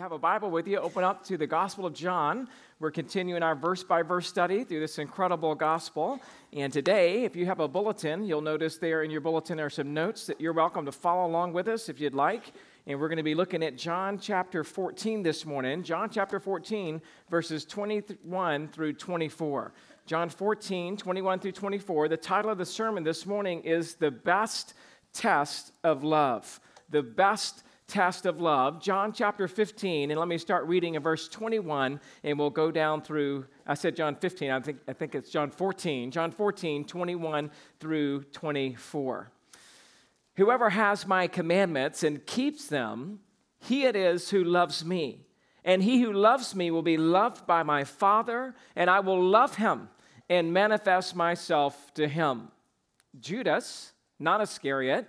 you have a Bible with you, open up to the Gospel of John. We're continuing our verse by verse study through this incredible gospel. And today, if you have a bulletin, you'll notice there in your bulletin are some notes that you're welcome to follow along with us if you'd like. And we're going to be looking at John chapter 14 this morning. John chapter 14, verses 21 through 24. John 14, 21 through 24. The title of the sermon this morning is The Best Test of Love. The Best test of love, John chapter 15, and let me start reading in verse 21, and we'll go down through, I said John 15, I think, I think it's John 14, John 14, 21 through 24. Whoever has my commandments and keeps them, he it is who loves me. And he who loves me will be loved by my Father, and I will love him and manifest myself to him. Judas, not Iscariot,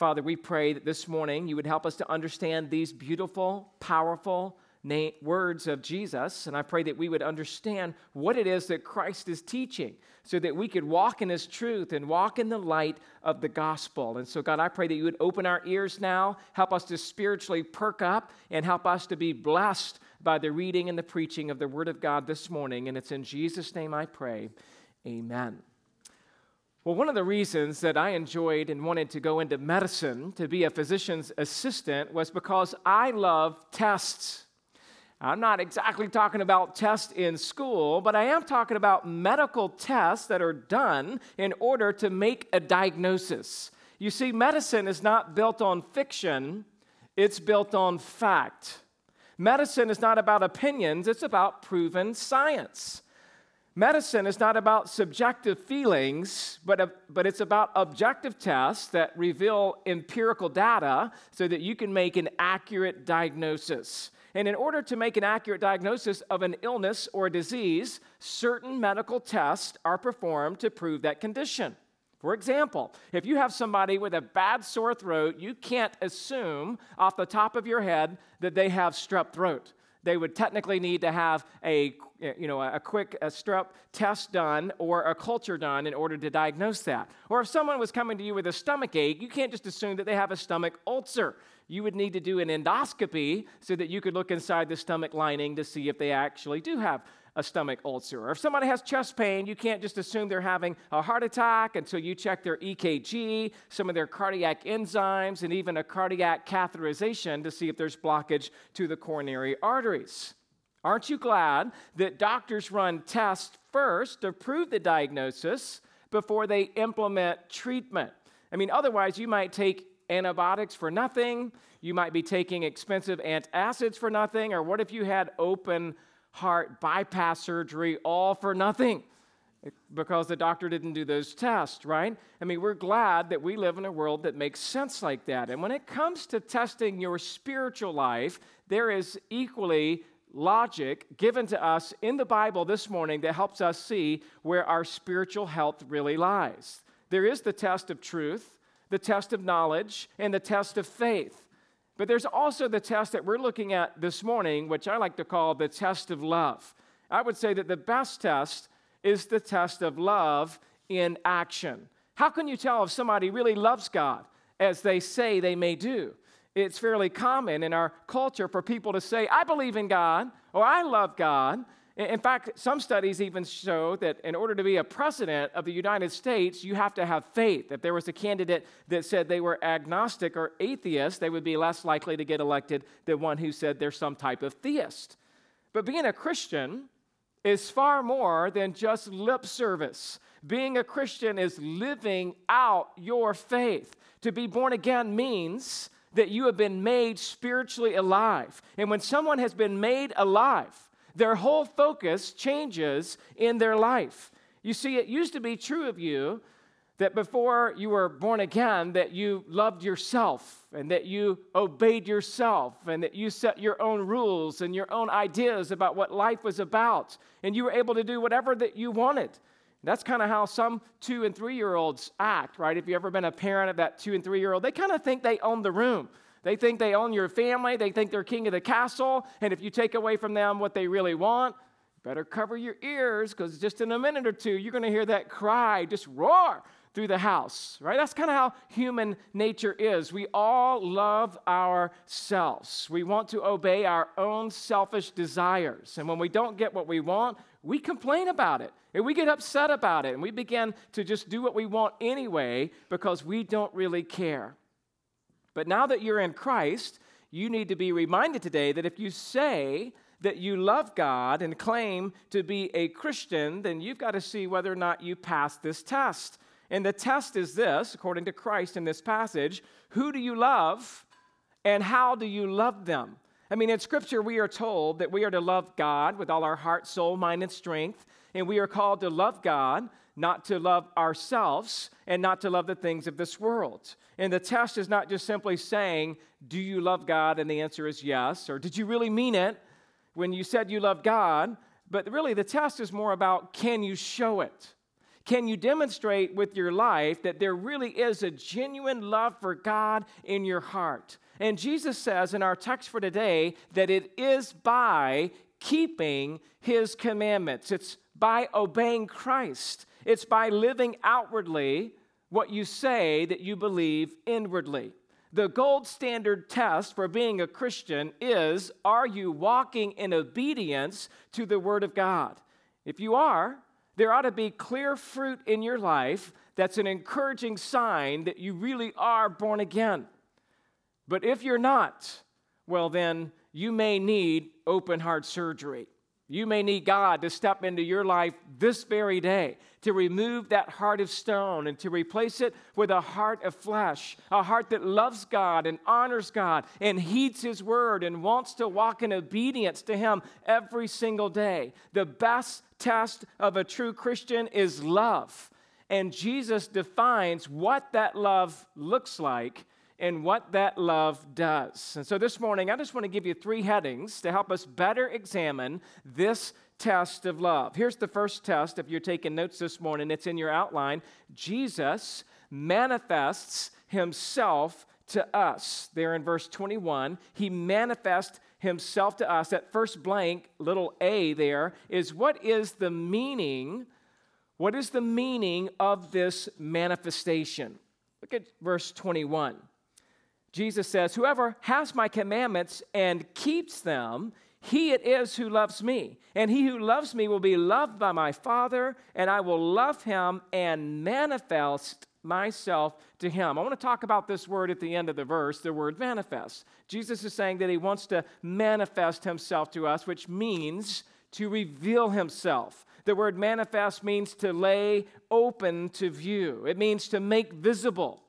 Father, we pray that this morning you would help us to understand these beautiful, powerful words of Jesus. And I pray that we would understand what it is that Christ is teaching so that we could walk in his truth and walk in the light of the gospel. And so, God, I pray that you would open our ears now, help us to spiritually perk up, and help us to be blessed by the reading and the preaching of the word of God this morning. And it's in Jesus' name I pray. Amen. Well, one of the reasons that I enjoyed and wanted to go into medicine to be a physician's assistant was because I love tests. I'm not exactly talking about tests in school, but I am talking about medical tests that are done in order to make a diagnosis. You see, medicine is not built on fiction, it's built on fact. Medicine is not about opinions, it's about proven science. Medicine is not about subjective feelings, but, but it's about objective tests that reveal empirical data so that you can make an accurate diagnosis. And in order to make an accurate diagnosis of an illness or disease, certain medical tests are performed to prove that condition. For example, if you have somebody with a bad sore throat, you can't assume off the top of your head that they have strep throat they would technically need to have a, you know, a quick a strep test done or a culture done in order to diagnose that. Or if someone was coming to you with a stomach ache, you can't just assume that they have a stomach ulcer. You would need to do an endoscopy so that you could look inside the stomach lining to see if they actually do have a stomach ulcer. Or if somebody has chest pain, you can't just assume they're having a heart attack until you check their EKG, some of their cardiac enzymes, and even a cardiac catheterization to see if there's blockage to the coronary arteries. Aren't you glad that doctors run tests first to prove the diagnosis before they implement treatment? I mean, otherwise, you might take antibiotics for nothing, you might be taking expensive antacids for nothing, or what if you had open heart bypass surgery all for nothing because the doctor didn't do those tests, right? I mean, we're glad that we live in a world that makes sense like that. And when it comes to testing your spiritual life, there is equally logic given to us in the Bible this morning that helps us see where our spiritual health really lies. There is the test of truth, the test of knowledge, and the test of faith. But there's also the test that we're looking at this morning, which I like to call the test of love. I would say that the best test is the test of love in action. How can you tell if somebody really loves God as they say they may do? It's fairly common in our culture for people to say, I believe in God or I love God, in fact, some studies even show that in order to be a president of the United States, you have to have faith. If there was a candidate that said they were agnostic or atheist, they would be less likely to get elected than one who said they're some type of theist. But being a Christian is far more than just lip service. Being a Christian is living out your faith. To be born again means that you have been made spiritually alive. And when someone has been made alive, their whole focus changes in their life. You see, it used to be true of you that before you were born again that you loved yourself and that you obeyed yourself and that you set your own rules and your own ideas about what life was about. And you were able to do whatever that you wanted. That's kind of how some two and three year olds act right? If you've ever been a parent of that two and three year old they kind of think they own the room they think they own your family they think they're king of the castle and if you take away from them what they really want better cover your ears because just in a minute or two you're going to hear that cry just roar through the house, right? That's kind of how human nature is. We all love ourselves. We want to obey our own selfish desires. And when we don't get what we want, we complain about it and we get upset about it and we begin to just do what we want anyway because we don't really care. But now that you're in Christ, you need to be reminded today that if you say that you love God and claim to be a Christian, then you've got to see whether or not you pass this test. And the test is this, according to Christ in this passage who do you love and how do you love them? I mean, in Scripture, we are told that we are to love God with all our heart, soul, mind, and strength. And we are called to love God, not to love ourselves, and not to love the things of this world. And the test is not just simply saying, Do you love God? And the answer is yes. Or did you really mean it when you said you love God? But really, the test is more about can you show it? Can you demonstrate with your life that there really is a genuine love for God in your heart? And Jesus says in our text for today that it is by keeping his commandments, it's by obeying Christ, it's by living outwardly what you say that you believe inwardly. The gold standard test for being a Christian is are you walking in obedience to the Word of God? If you are, there ought to be clear fruit in your life that's an encouraging sign that you really are born again. But if you're not, well, then you may need open heart surgery. You may need God to step into your life this very day to remove that heart of stone and to replace it with a heart of flesh, a heart that loves God and honors God and heeds His word and wants to walk in obedience to Him every single day. The best test of a true Christian is love. And Jesus defines what that love looks like and what that love does. And so this morning, I just want to give you three headings to help us better examine this test of love. Here's the first test. If you're taking notes this morning, it's in your outline. Jesus manifests himself to us. There in verse 21, he manifests himself to us. That first blank, little a there, is what is the meaning? What is the meaning of this manifestation? Look at verse 21. Jesus says, Whoever has my commandments and keeps them, he it is who loves me. And he who loves me will be loved by my Father, and I will love him and manifest myself to him. I want to talk about this word at the end of the verse, the word manifest. Jesus is saying that he wants to manifest himself to us, which means to reveal himself. The word manifest means to lay open to view, it means to make visible.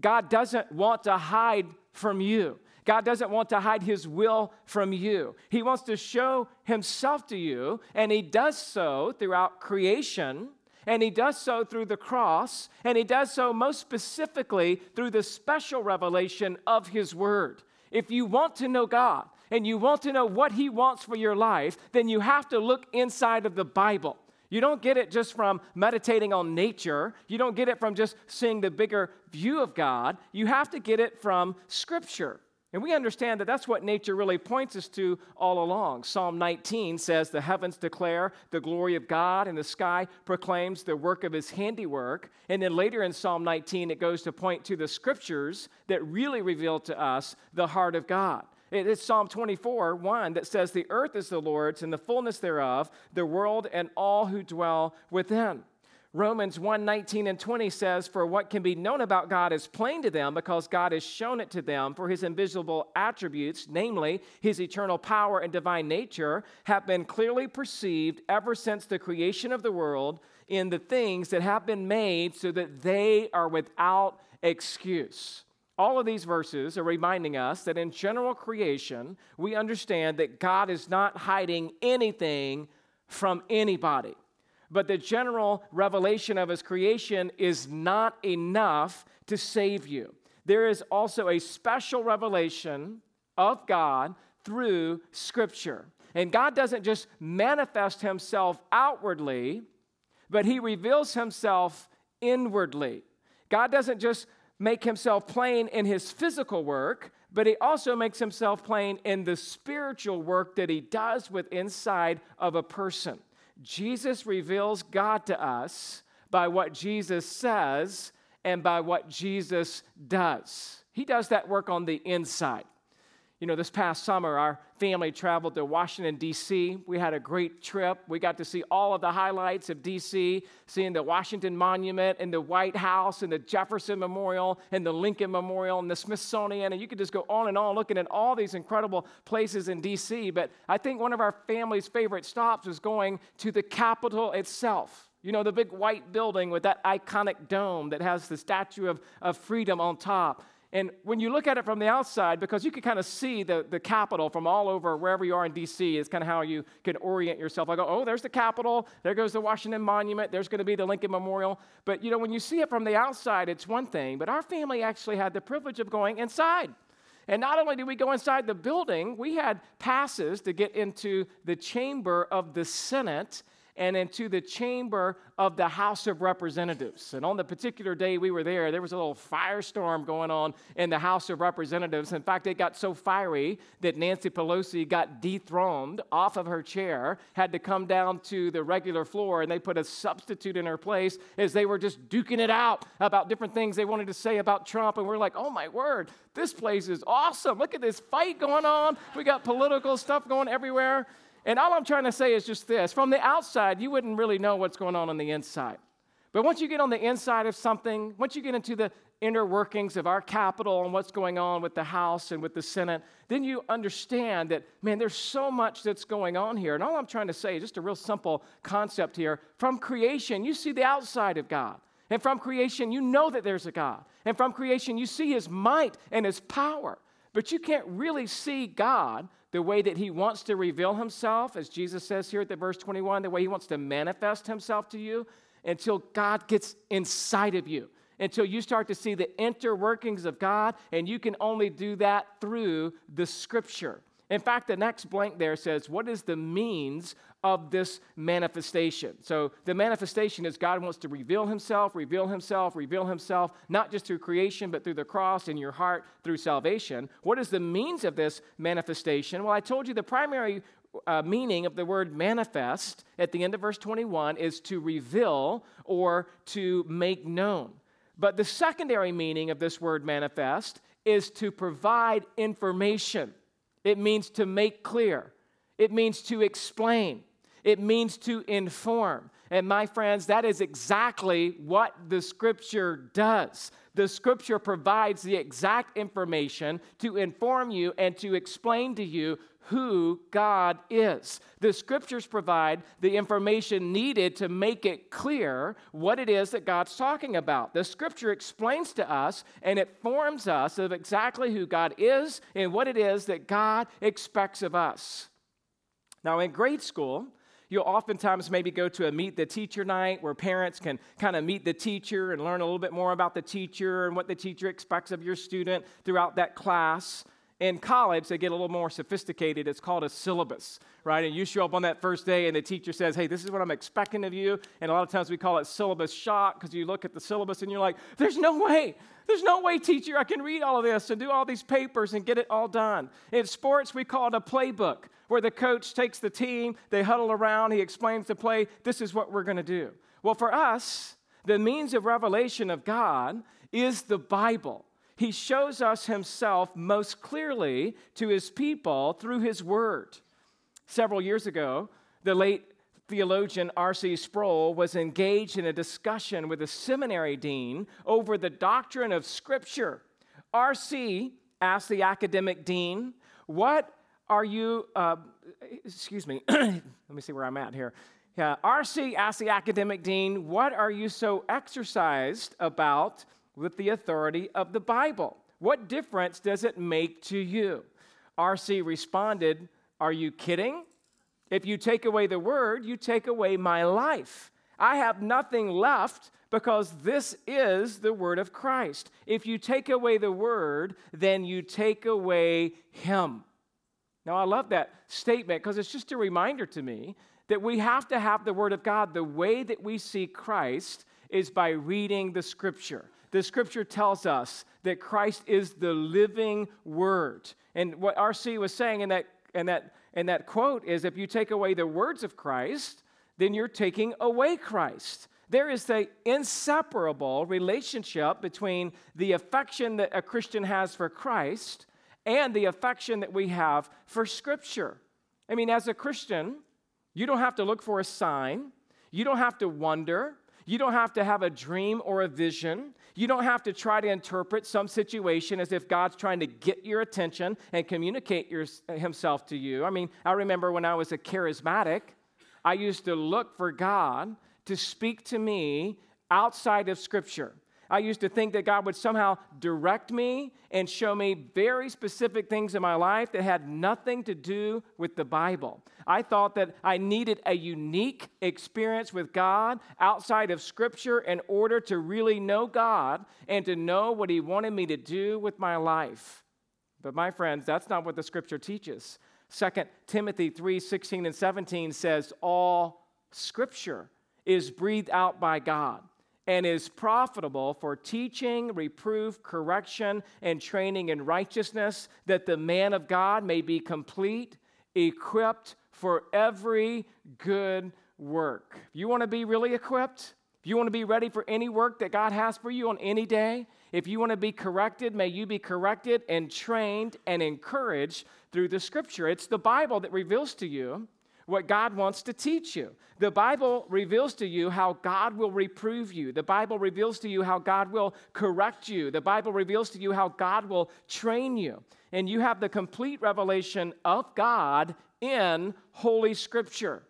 God doesn't want to hide from you. God doesn't want to hide his will from you. He wants to show himself to you, and he does so throughout creation and he does so through the cross, and he does so most specifically through the special revelation of his word. If you want to know God and you want to know what he wants for your life, then you have to look inside of the Bible. You don't get it just from meditating on nature. You don't get it from just seeing the bigger view of God. You have to get it from Scripture. And we understand that that's what nature really points us to all along. Psalm 19 says, The heavens declare the glory of God, and the sky proclaims the work of his handiwork. And then later in Psalm 19, it goes to point to the scriptures that really reveal to us the heart of God. It's Psalm 24, 1, that says, The earth is the Lord's and the fullness thereof, the world and all who dwell within. Romans 1 19 and 20 says, For what can be known about God is plain to them because God has shown it to them, for his invisible attributes, namely his eternal power and divine nature, have been clearly perceived ever since the creation of the world in the things that have been made so that they are without excuse. All of these verses are reminding us that in general creation, we understand that God is not hiding anything from anybody. but the general revelation of his creation is not enough to save you. There is also a special revelation of God through Scripture. And God doesn't just manifest himself outwardly, but he reveals himself inwardly. God doesn't just make himself plain in his physical work, but he also makes himself plain in the spiritual work that he does with inside of a person. Jesus reveals God to us by what Jesus says and by what Jesus does. He does that work on the inside. You know, this past summer, our family traveled to Washington, D.C. We had a great trip. We got to see all of the highlights of D.C., seeing the Washington Monument and the White House and the Jefferson Memorial and the Lincoln Memorial and the Smithsonian. And you could just go on and on looking at all these incredible places in D.C. But I think one of our family's favorite stops was going to the Capitol itself. You know, the big white building with that iconic dome that has the Statue of, of Freedom on top. And when you look at it from the outside, because you can kind of see the, the Capitol from all over, wherever you are in D.C., is kind of how you can orient yourself. I go, oh, there's the Capitol, there goes the Washington Monument, there's going to be the Lincoln Memorial. But, you know, when you see it from the outside, it's one thing. But our family actually had the privilege of going inside. And not only did we go inside the building, we had passes to get into the chamber of the Senate and into the chamber of the House of Representatives. And on the particular day we were there, there was a little firestorm going on in the House of Representatives. In fact, it got so fiery that Nancy Pelosi got dethroned off of her chair, had to come down to the regular floor, and they put a substitute in her place as they were just duking it out about different things they wanted to say about Trump. And we're like, oh my word, this place is awesome. Look at this fight going on. We got political stuff going everywhere. And all I'm trying to say is just this from the outside, you wouldn't really know what's going on on the inside. But once you get on the inside of something, once you get into the inner workings of our capital and what's going on with the House and with the Senate, then you understand that, man, there's so much that's going on here. And all I'm trying to say is just a real simple concept here. From creation, you see the outside of God. And from creation, you know that there's a God. And from creation, you see his might and his power. But you can't really see God the way that he wants to reveal himself, as Jesus says here at the verse 21, the way he wants to manifest himself to you, until God gets inside of you, until you start to see the interworkings of God, and you can only do that through the scripture. In fact, the next blank there says, What is the means of this manifestation? So, the manifestation is God wants to reveal Himself, reveal Himself, reveal Himself, not just through creation, but through the cross in your heart through salvation. What is the means of this manifestation? Well, I told you the primary uh, meaning of the word manifest at the end of verse 21 is to reveal or to make known. But the secondary meaning of this word manifest is to provide information. It means to make clear, it means to explain, it means to inform. And my friends, that is exactly what the scripture does. The scripture provides the exact information to inform you and to explain to you who God is. The scriptures provide the information needed to make it clear what it is that God's talking about. The scripture explains to us and it forms us of exactly who God is and what it is that God expects of us. Now, in grade school, You'll oftentimes maybe go to a meet the teacher night where parents can kind of meet the teacher and learn a little bit more about the teacher and what the teacher expects of your student throughout that class. In college, they get a little more sophisticated. It's called a syllabus, right? And you show up on that first day, and the teacher says, Hey, this is what I'm expecting of you. And a lot of times we call it syllabus shock because you look at the syllabus and you're like, There's no way. There's no way, teacher, I can read all of this and do all these papers and get it all done. In sports, we call it a playbook where the coach takes the team, they huddle around, he explains the play. This is what we're going to do. Well, for us, the means of revelation of God is the Bible he shows us himself most clearly to his people through his word. Several years ago, the late theologian R.C. Sproul was engaged in a discussion with a seminary dean over the doctrine of Scripture. R.C. asked the academic dean, What are you, uh, excuse me, let me see where I'm at here. Yeah, R.C. asked the academic dean, What are you so exercised about with the authority of the Bible. What difference does it make to you? R.C. responded, Are you kidding? If you take away the word, you take away my life. I have nothing left because this is the word of Christ. If you take away the word, then you take away him. Now, I love that statement because it's just a reminder to me that we have to have the word of God. The way that we see Christ is by reading the scripture. The scripture tells us that Christ is the living word. And what R.C. was saying in that, in that, in that quote is if you take away the words of Christ, then you're taking away Christ. There is an inseparable relationship between the affection that a Christian has for Christ and the affection that we have for Scripture. I mean, as a Christian, you don't have to look for a sign, you don't have to wonder, you don't have to have a dream or a vision. You don't have to try to interpret some situation as if God's trying to get your attention and communicate your, himself to you. I mean, I remember when I was a charismatic, I used to look for God to speak to me outside of Scripture. I used to think that God would somehow direct me and show me very specific things in my life that had nothing to do with the Bible. I thought that I needed a unique experience with God outside of Scripture in order to really know God and to know what He wanted me to do with my life. But, my friends, that's not what the Scripture teaches. 2 Timothy 3 16 and 17 says, All scripture is breathed out by God and is profitable for teaching, reproof, correction, and training in righteousness, that the man of God may be complete, equipped for every good work. If You want to be really equipped? If you want to be ready for any work that God has for you on any day, if you want to be corrected, may you be corrected and trained and encouraged through the scripture. It's the Bible that reveals to you what God wants to teach you. The Bible reveals to you how God will reprove you. The Bible reveals to you how God will correct you. The Bible reveals to you how God will train you. And you have the complete revelation of God in Holy Scripture.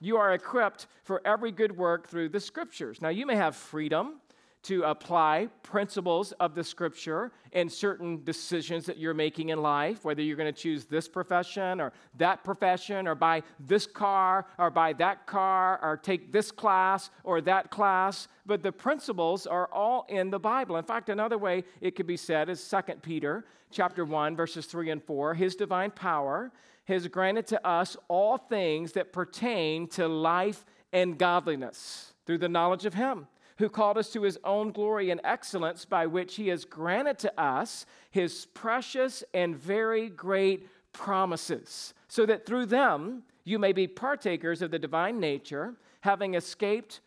You are equipped for every good work through the scriptures. Now, you may have freedom to apply principles of the scripture in certain decisions that you're making in life, whether you're going to choose this profession or that profession, or buy this car or buy that car, or take this class or that class. But the principles are all in the Bible. In fact, another way it could be said is 2 Peter chapter 1, verses 3 and 4. His divine power has granted to us all things that pertain to life and godliness through the knowledge of Him who called us to his own glory and excellence, by which he has granted to us his precious and very great promises, so that through them you may be partakers of the divine nature, having escaped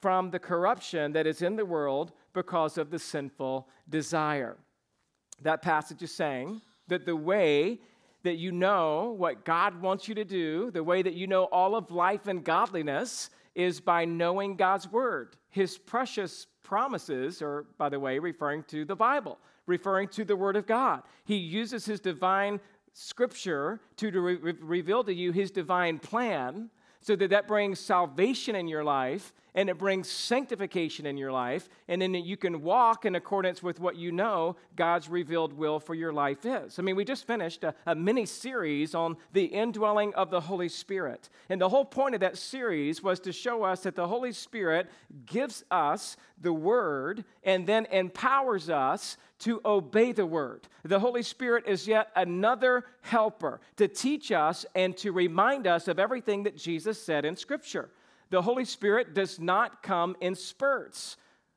from the corruption that is in the world because of the sinful desire. That passage is saying that the way that you know what God wants you to do, the way that you know all of life and godliness, is by knowing God's word. His precious promises are, by the way, referring to the Bible, referring to the word of God. He uses his divine scripture to, to re- reveal to you his divine plan so that that brings salvation in your life and it brings sanctification in your life and then you can walk in accordance with what you know god's revealed will for your life is i mean we just finished a, a mini series on the indwelling of the holy spirit and the whole point of that series was to show us that the holy spirit gives us the word and then empowers us to obey the word. The Holy Spirit is yet another helper to teach us and to remind us of everything that Jesus said in Scripture. The Holy Spirit does not come in spurts,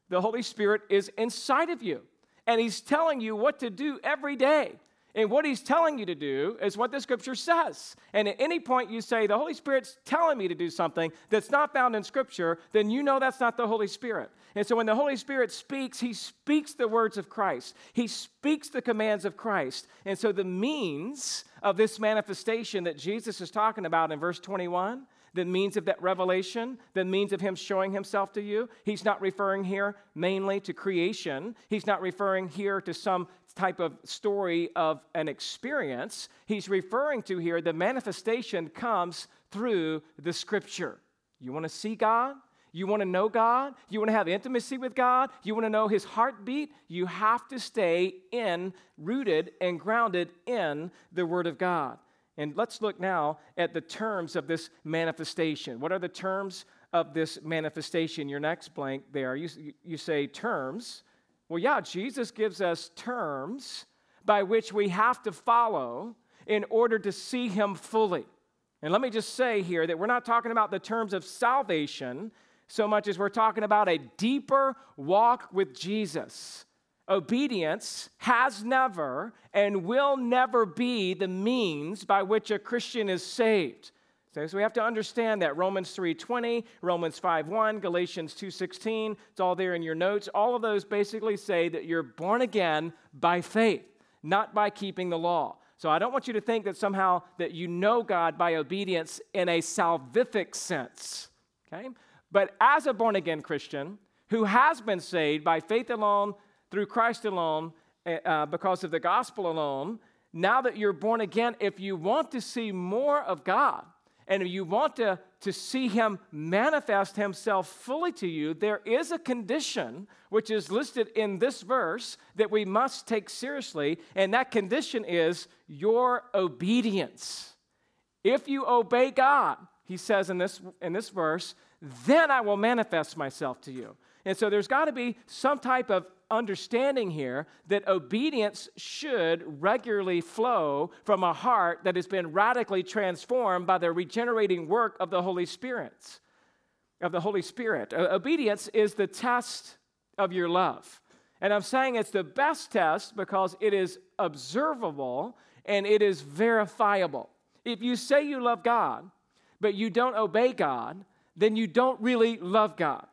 the Holy Spirit is inside of you, and He's telling you what to do every day. And what he's telling you to do is what the scripture says. And at any point you say, the Holy Spirit's telling me to do something that's not found in scripture, then you know that's not the Holy Spirit. And so when the Holy Spirit speaks, he speaks the words of Christ, he speaks the commands of Christ. And so the means of this manifestation that Jesus is talking about in verse 21 the means of that revelation, the means of him showing himself to you. He's not referring here mainly to creation. He's not referring here to some type of story of an experience. He's referring to here the manifestation comes through the scripture. You want to see God? You want to know God? You want to have intimacy with God? You want to know his heartbeat? You have to stay in, rooted and grounded in the Word of God. And let's look now at the terms of this manifestation. What are the terms of this manifestation. Your next blank there, you, you say terms. Well, yeah, Jesus gives us terms by which we have to follow in order to see him fully. And let me just say here that we're not talking about the terms of salvation so much as we're talking about a deeper walk with Jesus. Obedience has never and will never be the means by which a Christian is saved. So, we have to understand that Romans 3:20, Romans 5:1, Galatians 2:16, it's all there in your notes. All of those basically say that you're born again by faith, not by keeping the law. So I don't want you to think that somehow that you know God by obedience in a salvific sense. Okay? But as a born again Christian who has been saved by faith alone, through Christ alone, eh, uh, because of the gospel alone, now that you're born again, if you want to see more of God, and if you want to, to see him manifest himself fully to you, there is a condition which is listed in this verse that we must take seriously, and that condition is your obedience. If you obey God, he says in this, in this verse, then I will manifest myself to you. And so there's got to be some type of understanding here that obedience should regularly flow from a heart that has been radically transformed by the regenerating work of the Holy Spirit. Of the Holy Spirit. obedience is the test of your love. And I'm saying it's the best test because it is observable and it is verifiable. If you say you love God, but you don't obey God, then you don't really love God.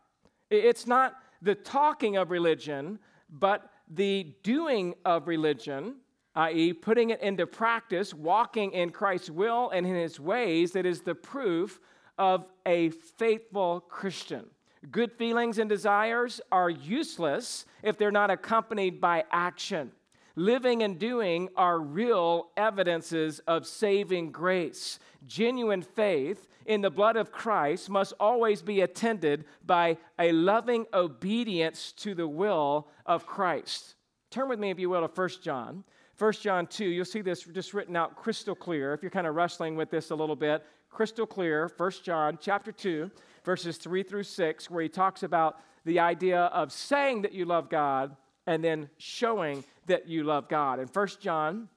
It's not the talking of religion, but the doing of religion, i.e., putting it into practice, walking in Christ's will and in his ways, that is the proof of a faithful Christian. Good feelings and desires are useless if they're not accompanied by action. Living and doing are real evidences of saving grace. Genuine faith in the blood of Christ must always be attended by a loving obedience to the will of Christ. Turn with me, if you will, to 1 John. 1 John 2, you'll see this just written out crystal clear if you're kind of wrestling with this a little bit. Crystal clear, 1 John chapter 2, verses 3 through 6, where he talks about the idea of saying that you love God and then showing that you love God. In 1 John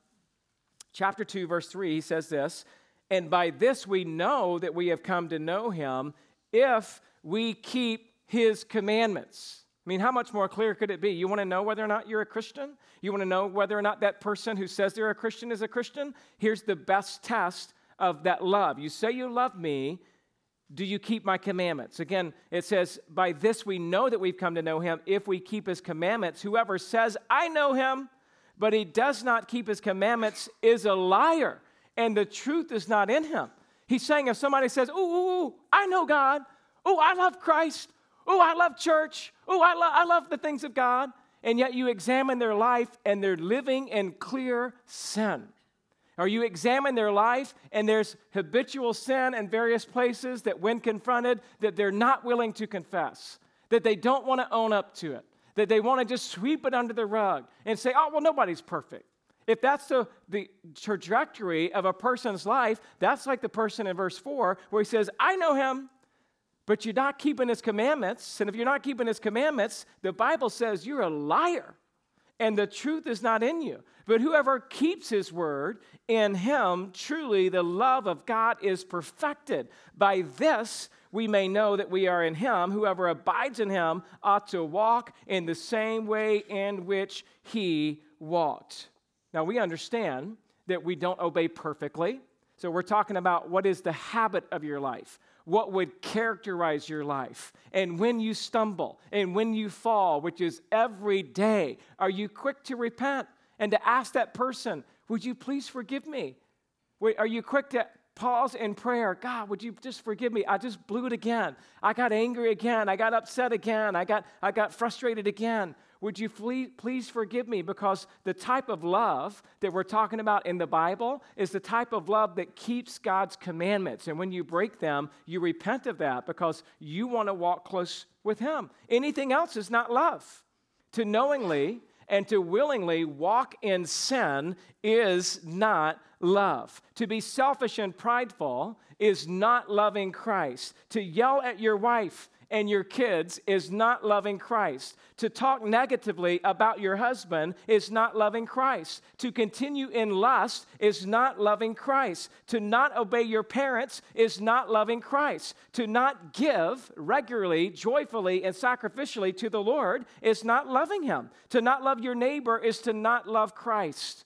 chapter 2, verse 3, he says this and by this we know that we have come to know him if we keep his commandments. I mean, how much more clear could it be? You want to know whether or not you're a Christian? You want to know whether or not that person who says they're a Christian is a Christian? Here's the best test of that love. You say you love me. Do you keep my commandments? Again, it says, By this we know that we've come to know him if we keep his commandments. Whoever says, I know him, but he does not keep his commandments is a liar and the truth is not in him. He's saying if somebody says, ooh, ooh, ooh I know God. Ooh, I love Christ. Ooh, I love church. Ooh, I, lo- I love the things of God. And yet you examine their life and they're living in clear sin. Or you examine their life and there's habitual sin in various places that when confronted that they're not willing to confess, that they don't want to own up to it, that they want to just sweep it under the rug and say, oh, well, nobody's perfect. If that's the, the trajectory of a person's life, that's like the person in verse 4 where he says, I know him, but you're not keeping his commandments. And if you're not keeping his commandments, the Bible says you're a liar and the truth is not in you. But whoever keeps his word, in him truly the love of God is perfected. By this we may know that we are in him. Whoever abides in him ought to walk in the same way in which he walked. Now, we understand that we don't obey perfectly. So, we're talking about what is the habit of your life, what would characterize your life. And when you stumble and when you fall, which is every day, are you quick to repent and to ask that person, Would you please forgive me? Are you quick to pause in prayer. God, would you just forgive me? I just blew it again. I got angry again. I got upset again. I got, I got frustrated again. Would you please forgive me? Because the type of love that we're talking about in the Bible is the type of love that keeps God's commandments. And when you break them, you repent of that because you want to walk close with Him. Anything else is not love. To knowingly and to willingly walk in sin is not love. To be selfish and prideful is not loving Christ. To yell at your wife and your kids is not loving Christ. To talk negatively about your husband is not loving Christ. To continue in lust is not loving Christ. To not obey your parents is not loving Christ. To not give regularly, joyfully, and sacrificially to the Lord is not loving Him. To not love your neighbor is to not love Christ.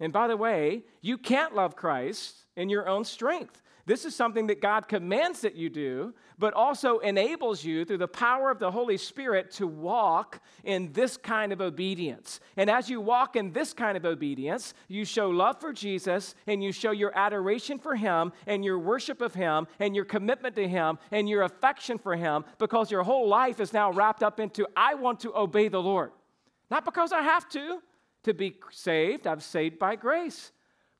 And by the way, you can't love Christ in your own strength. This is something that God commands that you do, but also enables you through the power of the Holy Spirit to walk in this kind of obedience. And as you walk in this kind of obedience, you show love for Jesus and you show your adoration for Him and your worship of Him and your commitment to Him and your affection for Him because your whole life is now wrapped up into, I want to obey the Lord. Not because I have to, to be saved, I'm saved by grace,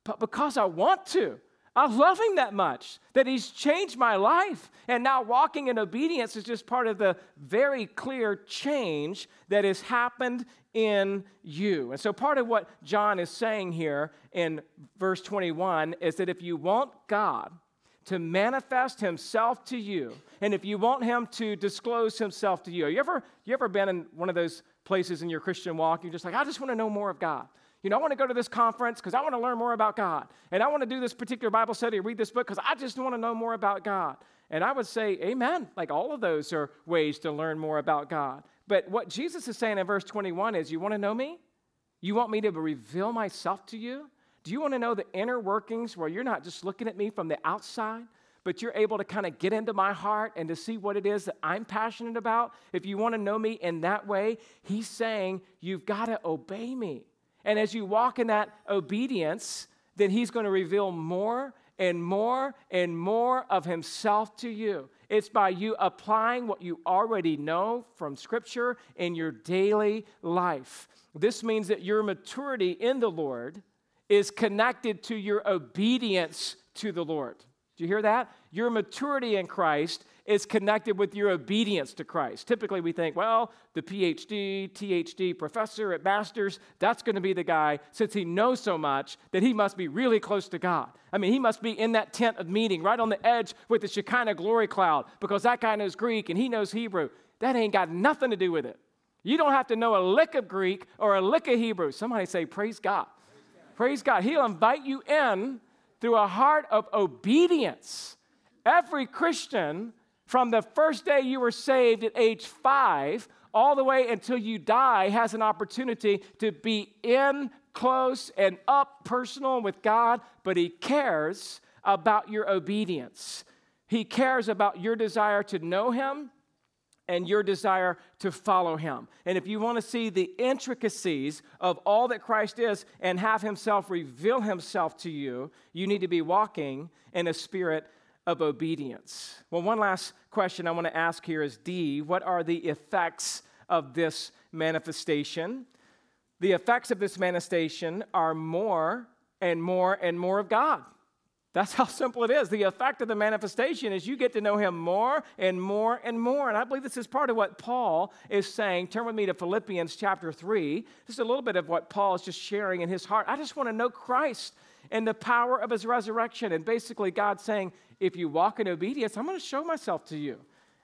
but because I want to. I love him that much that he's changed my life. And now walking in obedience is just part of the very clear change that has happened in you. And so, part of what John is saying here in verse 21 is that if you want God to manifest himself to you, and if you want him to disclose himself to you, you ever, you ever been in one of those places in your Christian walk? You're just like, I just want to know more of God. You know, I want to go to this conference because I want to learn more about God. And I want to do this particular Bible study or read this book because I just want to know more about God. And I would say, Amen. Like all of those are ways to learn more about God. But what Jesus is saying in verse 21 is, You want to know me? You want me to reveal myself to you? Do you want to know the inner workings where you're not just looking at me from the outside, but you're able to kind of get into my heart and to see what it is that I'm passionate about? If you want to know me in that way, he's saying, You've got to obey me. And as you walk in that obedience, then He's going to reveal more and more and more of Himself to you. It's by you applying what you already know from Scripture in your daily life. This means that your maturity in the Lord is connected to your obedience to the Lord. Do you hear that? Your maturity in Christ is connected with your obedience to Christ. Typically, we think, well, the PhD, THD professor at Masters, that's going to be the guy, since he knows so much, that he must be really close to God. I mean, he must be in that tent of meeting, right on the edge with the Shekinah glory cloud, because that guy knows Greek and he knows Hebrew. That ain't got nothing to do with it. You don't have to know a lick of Greek or a lick of Hebrew. Somebody say, Praise God. Praise God. He'll invite you in through a heart of obedience. Every Christian from the first day you were saved at age five all the way until you die has an opportunity to be in close and up personal with God, but He cares about your obedience. He cares about your desire to know Him and your desire to follow Him. And if you want to see the intricacies of all that Christ is and have Himself reveal Himself to you, you need to be walking in a spirit of obedience. Well, one last question I want to ask here is D, what are the effects of this manifestation? The effects of this manifestation are more and more and more of God. That's how simple it is. The effect of the manifestation is you get to know him more and more and more. And I believe this is part of what Paul is saying. Turn with me to Philippians chapter 3. Just a little bit of what Paul is just sharing in his heart. I just want to know Christ and the power of his resurrection. And basically, God saying, if you walk in obedience, I'm going to show myself to you.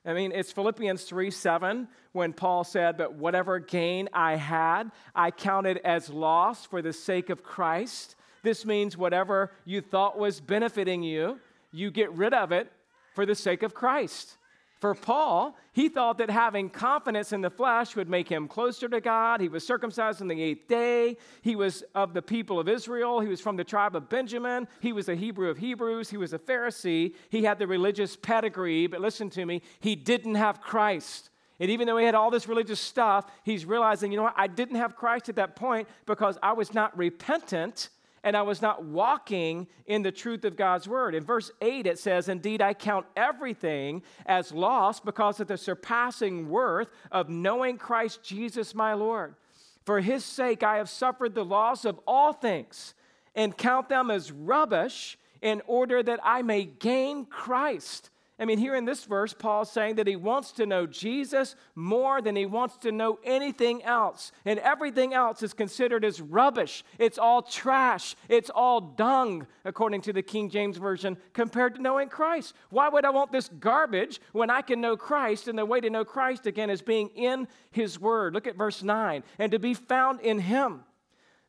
I mean, it's Philippians 3 7 when Paul said, But whatever gain I had, I counted as loss for the sake of Christ. This means whatever you thought was benefiting you, you get rid of it for the sake of Christ. For Paul, he thought that having confidence in the flesh would make him closer to God. He was circumcised on the eighth day. He was of the people of Israel. He was from the tribe of Benjamin. He was a Hebrew of Hebrews. He was a Pharisee. He had the religious pedigree, but listen to me, he didn't have Christ. And even though he had all this religious stuff, he's realizing, you know what, I didn't have Christ at that point because I was not repentant and I was not walking in the truth of God's word. In verse 8, it says, Indeed, I count everything as lost because of the surpassing worth of knowing Christ Jesus my Lord. For his sake, I have suffered the loss of all things and count them as rubbish in order that I may gain Christ I mean, here in this verse, Paul's saying that he wants to know Jesus more than he wants to know anything else. And everything else is considered as rubbish. It's all trash. It's all dung, according to the King James Version, compared to knowing Christ. Why would I want this garbage when I can know Christ? And the way to know Christ, again, is being in his word. Look at verse 9. And to be found in him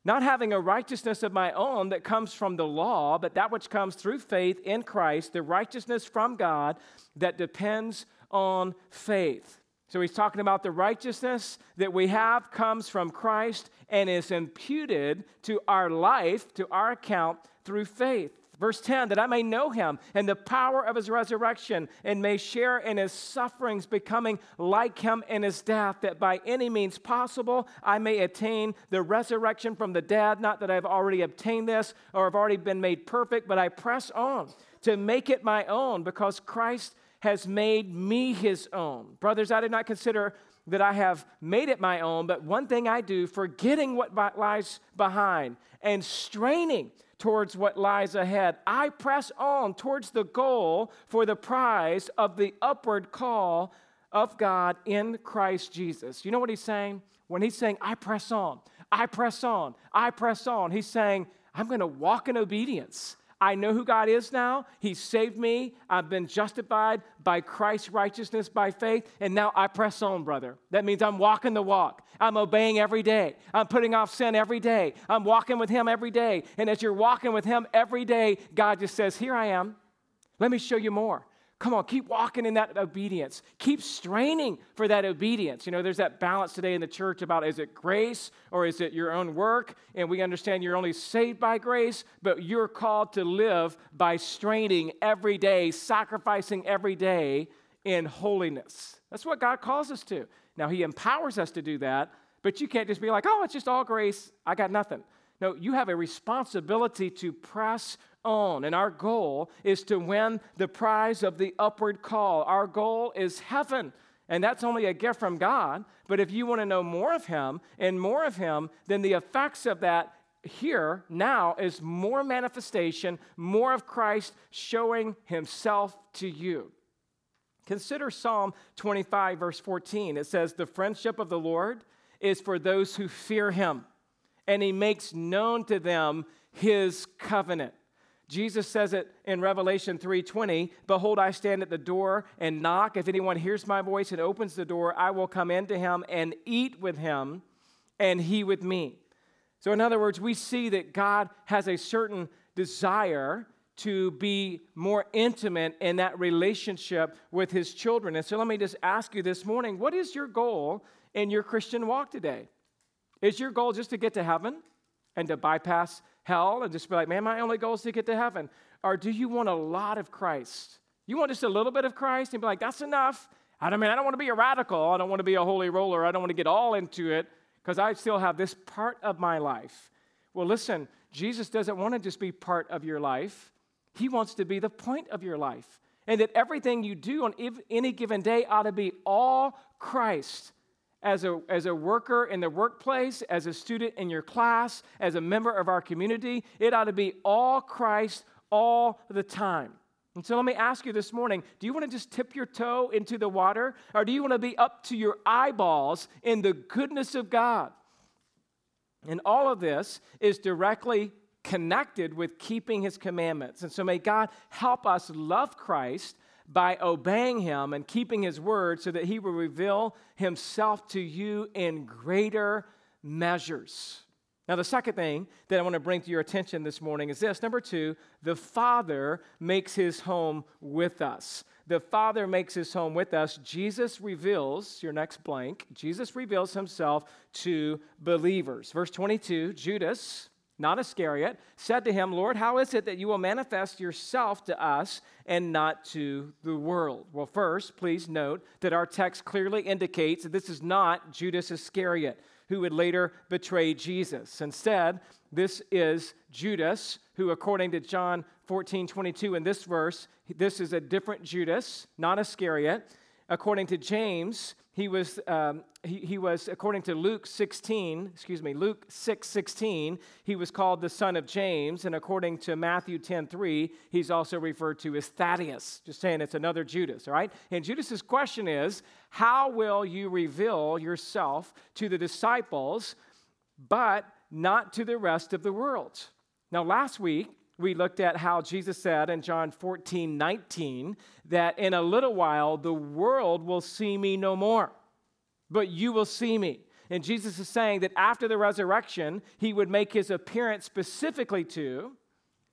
not having a righteousness of my own that comes from the law, but that which comes through faith in Christ, the righteousness from God that depends on faith. So he's talking about the righteousness that we have comes from Christ and is imputed to our life, to our account through faith. Verse 10 that I may know him and the power of his resurrection and may share in his sufferings, becoming like him in his death, that by any means possible I may attain the resurrection from the dead. Not that I've already obtained this or have already been made perfect, but I press on to make it my own because Christ has made me his own. Brothers, I do not consider that I have made it my own, but one thing I do, forgetting what lies behind and straining towards what lies ahead. I press on towards the goal for the prize of the upward call of God in Christ Jesus. You know what he's saying? When he's saying, I press on, I press on, I press on, he's saying, I'm going to walk in obedience. I know who God is now. He saved me. I've been justified by Christ's righteousness by faith. And now I press on, brother. That means I'm walking the walk. I'm obeying every day. I'm putting off sin every day. I'm walking with Him every day. And as you're walking with Him every day, God just says, Here I am. Let me show you more. Come on, keep walking in that obedience. Keep straining for that obedience. You know, there's that balance today in the church about is it grace or is it your own work? And we understand you're only saved by grace, but you're called to live by straining every day, sacrificing every day in holiness. That's what God calls us to. Now, He empowers us to do that, but you can't just be like, oh, it's just all grace. I got nothing. No, you have a responsibility to press on. And our goal is to win the prize of the upward call. Our goal is heaven. And that's only a gift from God. But if you want to know more of Him and more of Him, then the effects of that here now is more manifestation, more of Christ showing Himself to you. Consider Psalm 25, verse 14. It says, The friendship of the Lord is for those who fear Him, and He makes known to them His covenant. Jesus says it in Revelation 3:20, "Behold, I stand at the door and knock. If anyone hears my voice and opens the door, I will come into him and eat with him, and he with me." So in other words, we see that God has a certain desire to be more intimate in that relationship with his children. And so let me just ask you this morning, what is your goal in your Christian walk today? Is your goal just to get to heaven and to bypass hell and just be like, man, my only goal is to get to heaven? Or do you want a lot of Christ? You want just a little bit of Christ and be like, that's enough. I don't mean I don't want to be a radical. I don't want to be a holy roller. I don't want to get all into it because I still have this part of my life. Well, listen, Jesus doesn't want to just be part of your life. He wants to be the point of your life. And that everything you do on any given day ought to be all Christ as a, as a worker in the workplace, as a student in your class, as a member of our community. It ought to be all Christ all the time. And so let me ask you this morning do you want to just tip your toe into the water, or do you want to be up to your eyeballs in the goodness of God? And all of this is directly connected with keeping his commandments. And so may God help us love Christ by obeying him and keeping his word so that he will reveal himself to you in greater measures. Now, the second thing that I want to bring to your attention this morning is this. Number two, the Father makes his home with us. The Father makes his home with us. Jesus reveals, your next blank, Jesus reveals himself to believers. Verse 22 Judas, not Iscariot, said to him, Lord, how is it that you will manifest yourself to us and not to the world? Well, first, please note that our text clearly indicates that this is not Judas Iscariot who would later betray Jesus. Instead, this is Judas, who, according to John 14 22, in this verse, this is a different Judas, not Iscariot. According to James, he was, um, he, he was, according to Luke 16, excuse me, Luke 6 16, he was called the son of James. And according to Matthew 10 3, he's also referred to as Thaddeus, just saying it's another Judas, all right? And Judas's question is, how will you reveal yourself to the disciples, but not to the rest of the world? Now, last week, we looked at how Jesus said in John 14, 19, that in a little while the world will see me no more, but you will see me. And Jesus is saying that after the resurrection, he would make his appearance specifically to,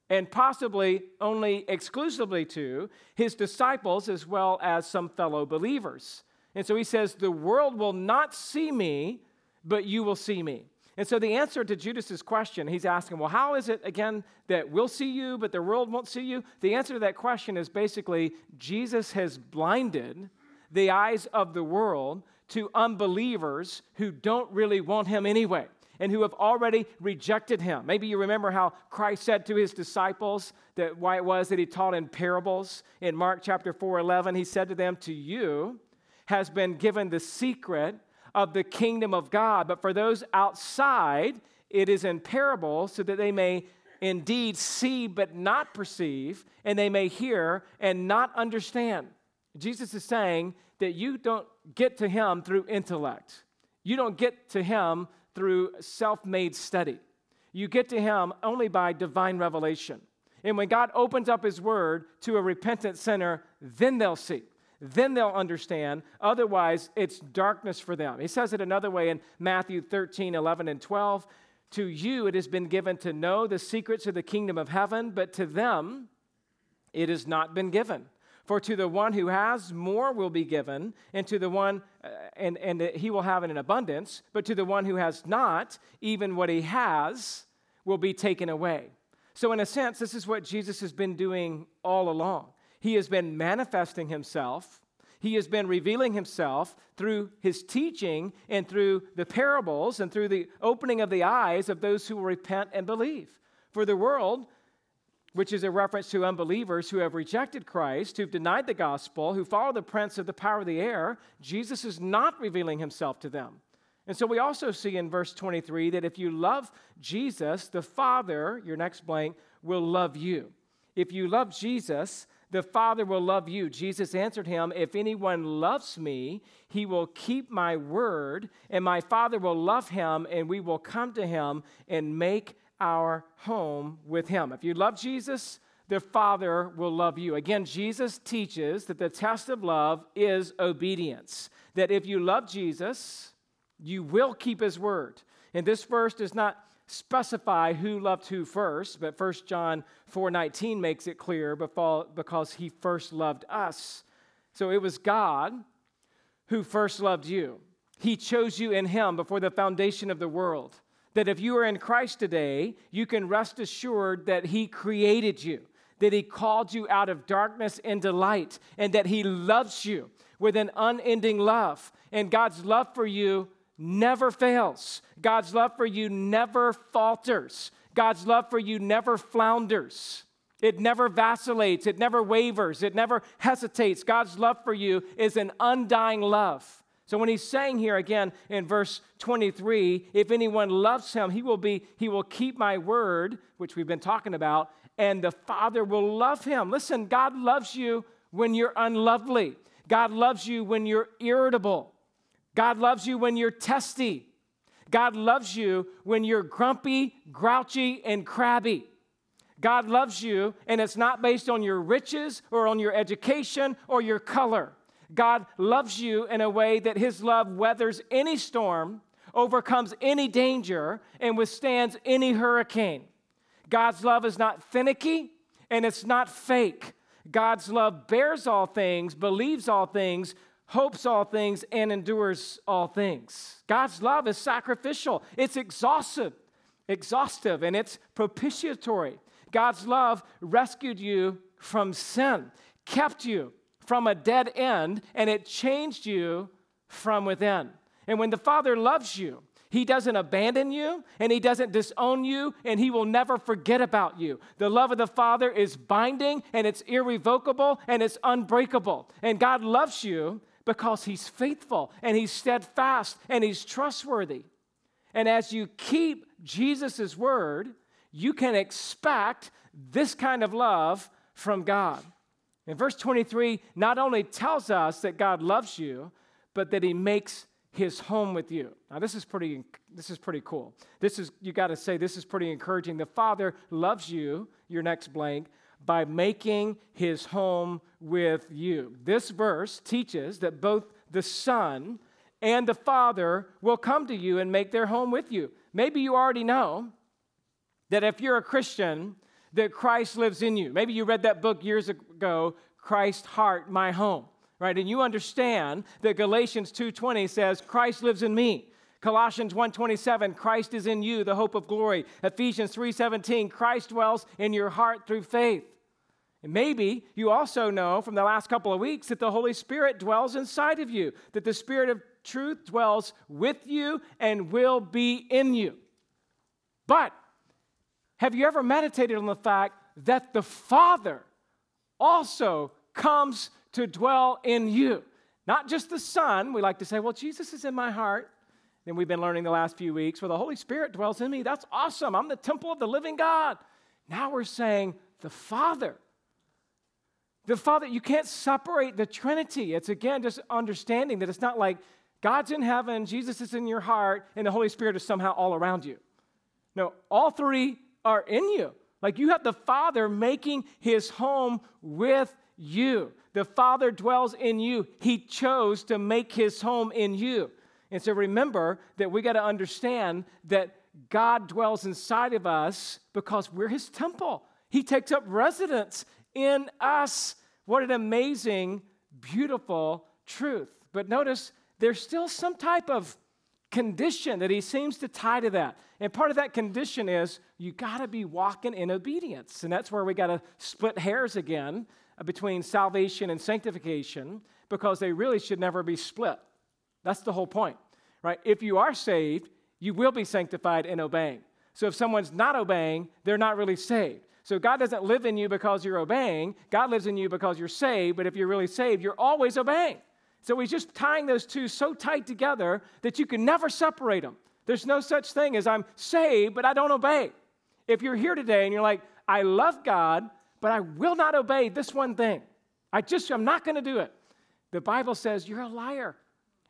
and possibly only exclusively to, his disciples as well as some fellow believers. And so he says, The world will not see me, but you will see me. And so the answer to Judas's question, he's asking, well, how is it again that we'll see you, but the world won't see you? The answer to that question is basically Jesus has blinded the eyes of the world to unbelievers who don't really want him anyway and who have already rejected him. Maybe you remember how Christ said to his disciples that why it was that he taught in parables. In Mark chapter 4 11, he said to them, To you has been given the secret of the kingdom of God. But for those outside, it is in parable so that they may indeed see but not perceive, and they may hear and not understand. Jesus is saying that you don't get to him through intellect. You don't get to him through self made study. You get to him only by divine revelation. And when God opens up his word to a repentant sinner, then they'll see then they'll understand. Otherwise, it's darkness for them. He says it another way in Matthew 13, 11, and 12. To you it has been given to know the secrets of the kingdom of heaven, but to them it has not been given. For to the one who has, more will be given, and to the one, uh, and, and he will have it in abundance, but to the one who has not, even what he has will be taken away. So, in a sense, this is what Jesus has been doing all along. He has been manifesting himself. He has been revealing himself through his teaching and through the parables and through the opening of the eyes of those who will repent and believe. For the world, which is a reference to unbelievers who have rejected Christ, who've denied the gospel, who follow the prince of the power of the air, Jesus is not revealing himself to them. And so we also see in verse 23 that if you love Jesus, the Father, your next blank, will love you. If you love Jesus, the Father will love you. Jesus answered him, If anyone loves me, he will keep my word, and my Father will love him, and we will come to him and make our home with him. If you love Jesus, the Father will love you. Again, Jesus teaches that the test of love is obedience. That if you love Jesus, you will keep his word. And this verse does not specify who loved who first, but 1 John 4:19 makes it clear because he first loved us. So it was God who first loved you. He chose you in him before the foundation of the world. That if you are in Christ today, you can rest assured that he created you, that he called you out of darkness into light, and that he loves you with an unending love. And God's love for you never fails. God's love for you never falters. God's love for you never flounders. It never vacillates. It never wavers. It never hesitates. God's love for you is an undying love. So when he's saying here again in verse 23, if anyone loves him, he will be he will keep my word, which we've been talking about, and the Father will love him. Listen, God loves you when you're unlovely. God loves you when you're irritable. God loves you when you're testy. God loves you when you're grumpy, grouchy, and crabby. God loves you, and it's not based on your riches or on your education or your color. God loves you in a way that His love weathers any storm, overcomes any danger, and withstands any hurricane. God's love is not finicky and it's not fake. God's love bears all things, believes all things, hopes all things, and endures all things. God's love is sacrificial, it's exhaustive, exhaustive, and it's propitiatory. God's love rescued you from sin, kept you from a dead end, and it changed you from within. And when the Father loves you, he doesn't abandon you and He doesn't disown you and He will never forget about you. The love of the Father is binding and it's irrevocable and it's unbreakable. And God loves you Because he's faithful and he's steadfast and he's trustworthy. And as you keep Jesus' word, you can expect this kind of love from God. And verse 23 not only tells us that God loves you, but that he makes his home with you. Now this is pretty this is pretty cool. This is you got to say this is pretty encouraging. The Father loves you, your next blank, by making his home with you. This verse teaches that both the Son and the Father will come to you and make their home with you. Maybe you already know that if you're a Christian, that Christ lives in you. Maybe you read that book years ago, Christ Heart, My Home, right? And you understand that Galatians 2:20 says Christ lives in me. Colossians 1:27 Christ is in you, the hope of glory. Ephesians 3:17 Christ dwells in your heart through faith. And maybe you also know from the last couple of weeks that the Holy Spirit dwells inside of you, that the Spirit of truth dwells with you and will be in you. But have you ever meditated on the fact that the Father also comes to dwell in you? Not just the Son. We like to say, well, Jesus is in my heart. Then we've been learning the last few weeks, well, the Holy Spirit dwells in me. That's awesome. I'm the temple of the living God. Now we're saying the Father. The Father, you can't separate the Trinity. It's again just understanding that it's not like God's in heaven, Jesus is in your heart, and the Holy Spirit is somehow all around you. No, all three are in you. Like you have the Father making his home with you. The Father dwells in you. He chose to make his home in you. And so remember that we got to understand that God dwells inside of us because we're his temple. He takes up residence in us. What an amazing, beautiful truth. But notice there's still some type of condition that he seems to tie to that. And part of that condition is you got to be walking in obedience. And that's where we got to split hairs again uh, between salvation and sanctification because they really should never be split. That's the whole point, right? If you are saved, you will be sanctified in obeying. So if someone's not obeying, they're not really saved. So God doesn't live in you because you're obeying. God lives in you because you're saved. But if you're really saved, you're always obeying. So he's just tying those two so tight together that you can never separate them. There's no such thing as I'm saved, but I don't obey. If you're here today and you're like, I love God, but I will not obey this one thing, I just, I'm not going to do it. The Bible says you're a liar.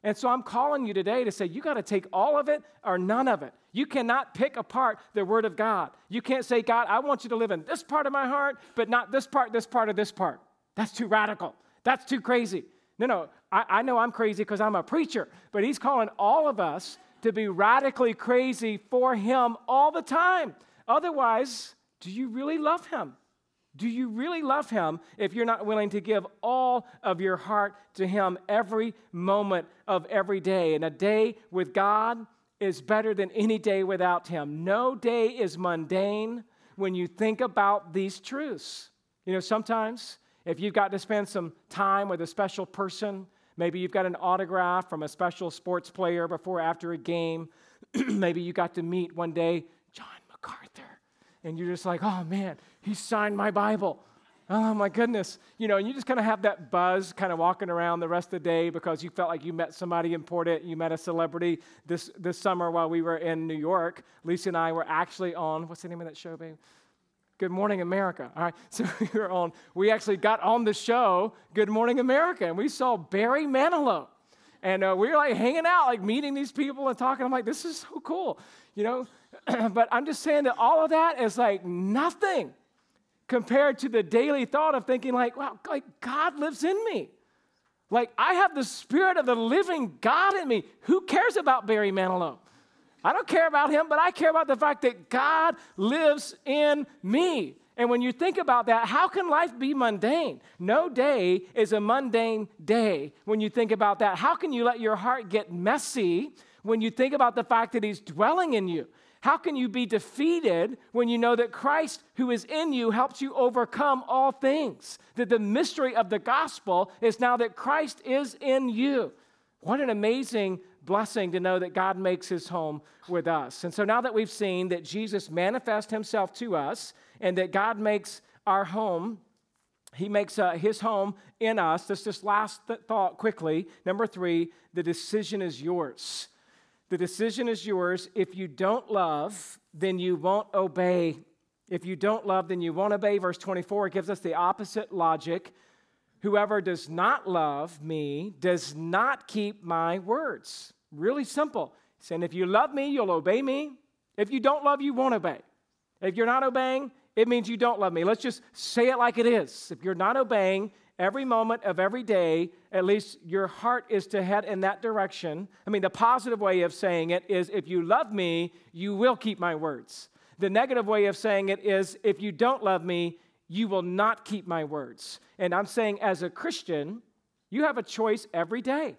And so I'm calling you today to say you got to take all of it or none of it. You cannot pick apart the Word of God. You can't say, God, I want you to live in this part of my heart, but not this part, this part, or this part. That's too radical. That's too crazy. No, no, I, I know I'm crazy because I'm a preacher, but he's calling all of us to be radically crazy for him all the time. Otherwise, do you really love him? Do you really love him if you're not willing to give all of your heart to him every moment of every day? And a day with God is better than any day without him. No day is mundane when you think about these truths. You know, sometimes if you've got to spend some time with a special person, maybe you've got an autograph from a special sports player before after a game, maybe you got to meet one day John MacArthur, and you're just like, oh man, he signed my Bible. Oh my goodness. You know, and you just kind of have that buzz kind of walking around the rest of the day because you felt like you met somebody important, you met a celebrity. This this summer while we were in New York, Lisa and I were actually on what's the name of that show, babe? Good Morning America. All right, so we were on, we actually got on the show, Good Morning America, and we saw Barry Manilow. And uh, we were like hanging out, like meeting these people and talking. I'm like, this is so cool, you know? but I'm just saying that all of that is like nothing compared to the daily thought of thinking, like, wow, like God lives in me. Like, I have the spirit of the living God in me. Who cares about Barry Manilow? I don't care about him, but I care about the fact that God lives in me. And when you think about that, how can life be mundane? No day is a mundane day when you think about that. How can you let your heart get messy when you think about the fact that He's dwelling in you? How can you be defeated when you know that Christ, who is in you, helps you overcome all things? That the mystery of the gospel is now that Christ is in you. What an amazing blessing to know that God makes his home with us. And so now that we've seen that Jesus manifests himself to us and that God makes our home he makes uh, his home in us. This just last th- thought quickly. Number three, the decision is yours. The decision is yours. If you don't love, then you won't obey. If you don't love, then you won't obey. Verse 24 gives us the opposite logic. Whoever does not love me does not keep my words. Really simple. saying, if you love me, you'll obey me. If you don't love, you won't obey. If you're not obeying, it means you don't love me. Let's just say it like it is. If you're not obeying every moment of every day, at least your heart is to head in that direction. I mean, the positive way of saying it is if you love me, you will keep my words. The negative way of saying it is if you don't love me, you will not keep my words. And I'm saying, as a Christian, you have a choice every day.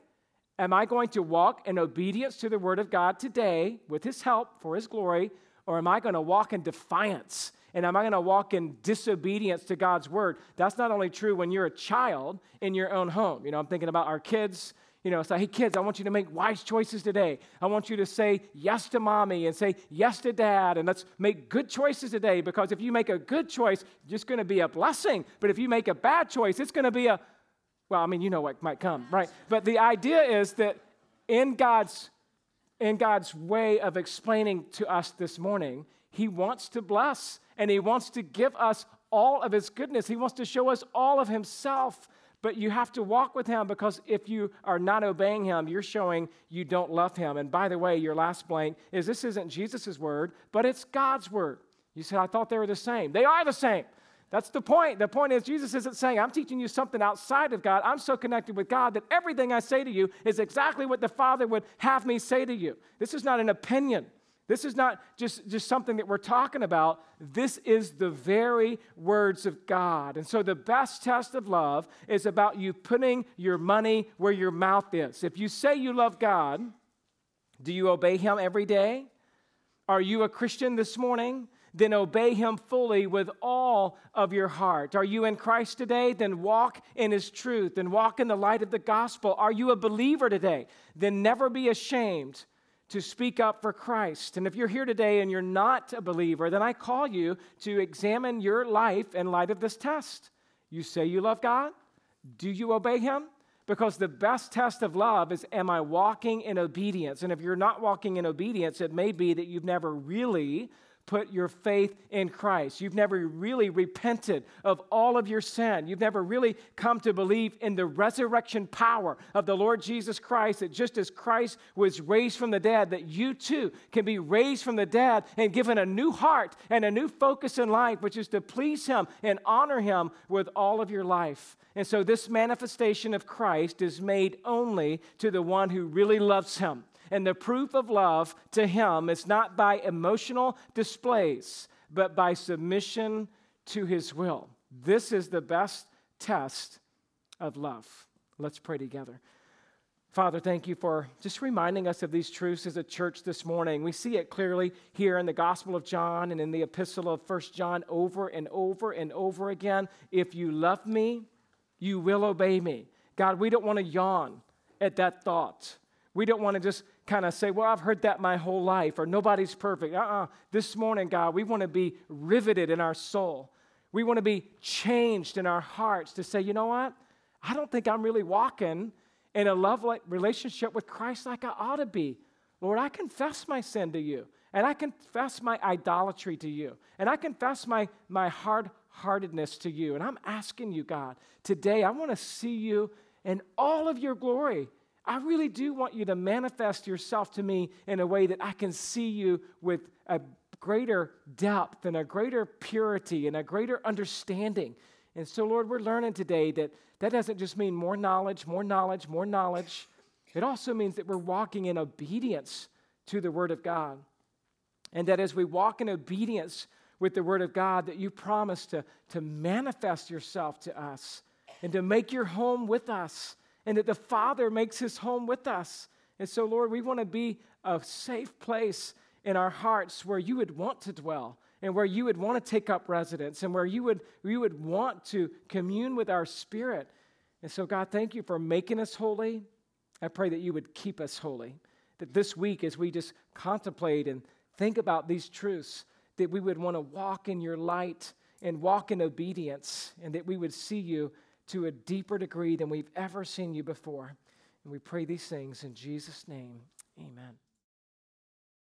Am I going to walk in obedience to the Word of God today with His help for His glory, or am I going to walk in defiance and am I going to walk in disobedience to God's word? That's not only true when you're a child in your own home. You know, I'm thinking about our kids. You know, say, hey, kids, I want you to make wise choices today. I want you to say yes to mommy and say yes to dad, and let's make good choices today because if you make a good choice, it's just going to be a blessing. But if you make a bad choice, it's going to be a, well, I mean, you know what might come, right? But the idea is that in God's in God's way of explaining to us this morning, He wants to bless and He wants to give us all of His goodness. He wants to show us all of Himself. But you have to walk with Him because if you are not obeying Him, you're showing you don't love Him. And by the way, your last blank is this isn't Jesus' word, but it's God's word. You said, I thought they were the same. They are the same. That's the point. The point is, Jesus isn't saying, I'm teaching you something outside of God. I'm so connected with God that everything I say to you is exactly what the Father would have me say to you. This is not an opinion. This is not just, just something that we're talking about. This is the very words of God. And so the best test of love is about you putting your money where your mouth is. If you say you love God, do you obey Him every day? Are you a Christian this morning? Then obey Him fully with all of your heart. Are you in Christ today? Then walk in His truth and walk in the light of the gospel. Are you a believer today? Then never be ashamed to speak up for Christ. And if you're here today and you're not a believer, then I call you to examine your life in light of this test. You say you love God? Do you obey Him? Because the best test of love is am I walking in obedience? And if you're not walking in obedience, it may be that you've never really put your faith in Christ. You've never really repented of all of your sin. You've never really come to believe in the resurrection power of the Lord Jesus Christ, that just as Christ was raised from the dead, that you too can be raised from the dead and given a new heart and a new focus in life, which is to please Him and honor Him with all of your life. And so, this manifestation of Christ is made only to the one who really loves Him and the proof of love to Him is not by emotional displays, but by submission to His will. This is the best test of love. Let's pray together. Father, thank you for just reminding us of these truths as a church this morning. We see it clearly here in the Gospel of John and in the epistle of First John over and over and over again. If you love me, you will obey me. God, we don't want to yawn at that thought. We don't want to just kind of say, Well, I've heard that my whole life, or nobody's perfect. Uh uh-uh. uh This morning, God, we want to be riveted in our soul. We want to be changed in our hearts to say, You know what? I don't think I'm really walking in a love relationship with Christ like I ought to be. Lord, I confess my sin to you, and I confess my idolatry to you, and I confess my, my hard heartedness to you. And I'm asking you, God, today I want to see you in all of your glory. I really do want you to manifest yourself to me in a way that I can see you with a greater depth and a greater purity and a greater understanding. And so, Lord, we're learning today that that doesn't just mean more knowledge, more knowledge, more knowledge. It also means that we're walking in obedience to the Word of God. And that as we walk in obedience with the Word of God, that you promise to, to manifest yourself to us and to make your home with us and that the Father makes his home with us. And so, Lord, we want to be a safe place in our hearts where you would want to dwell and where you would want to take up residence and where you would, you would want to commune with our spirit. And so, God, thank you for making us holy. I pray that you would keep us holy. That this week, as we just contemplate and think about these truths, that we would want to walk in your light and walk in obedience, and that we would see you to a deeper degree than we've ever seen you before. And we pray these things in Jesus' name. Amen.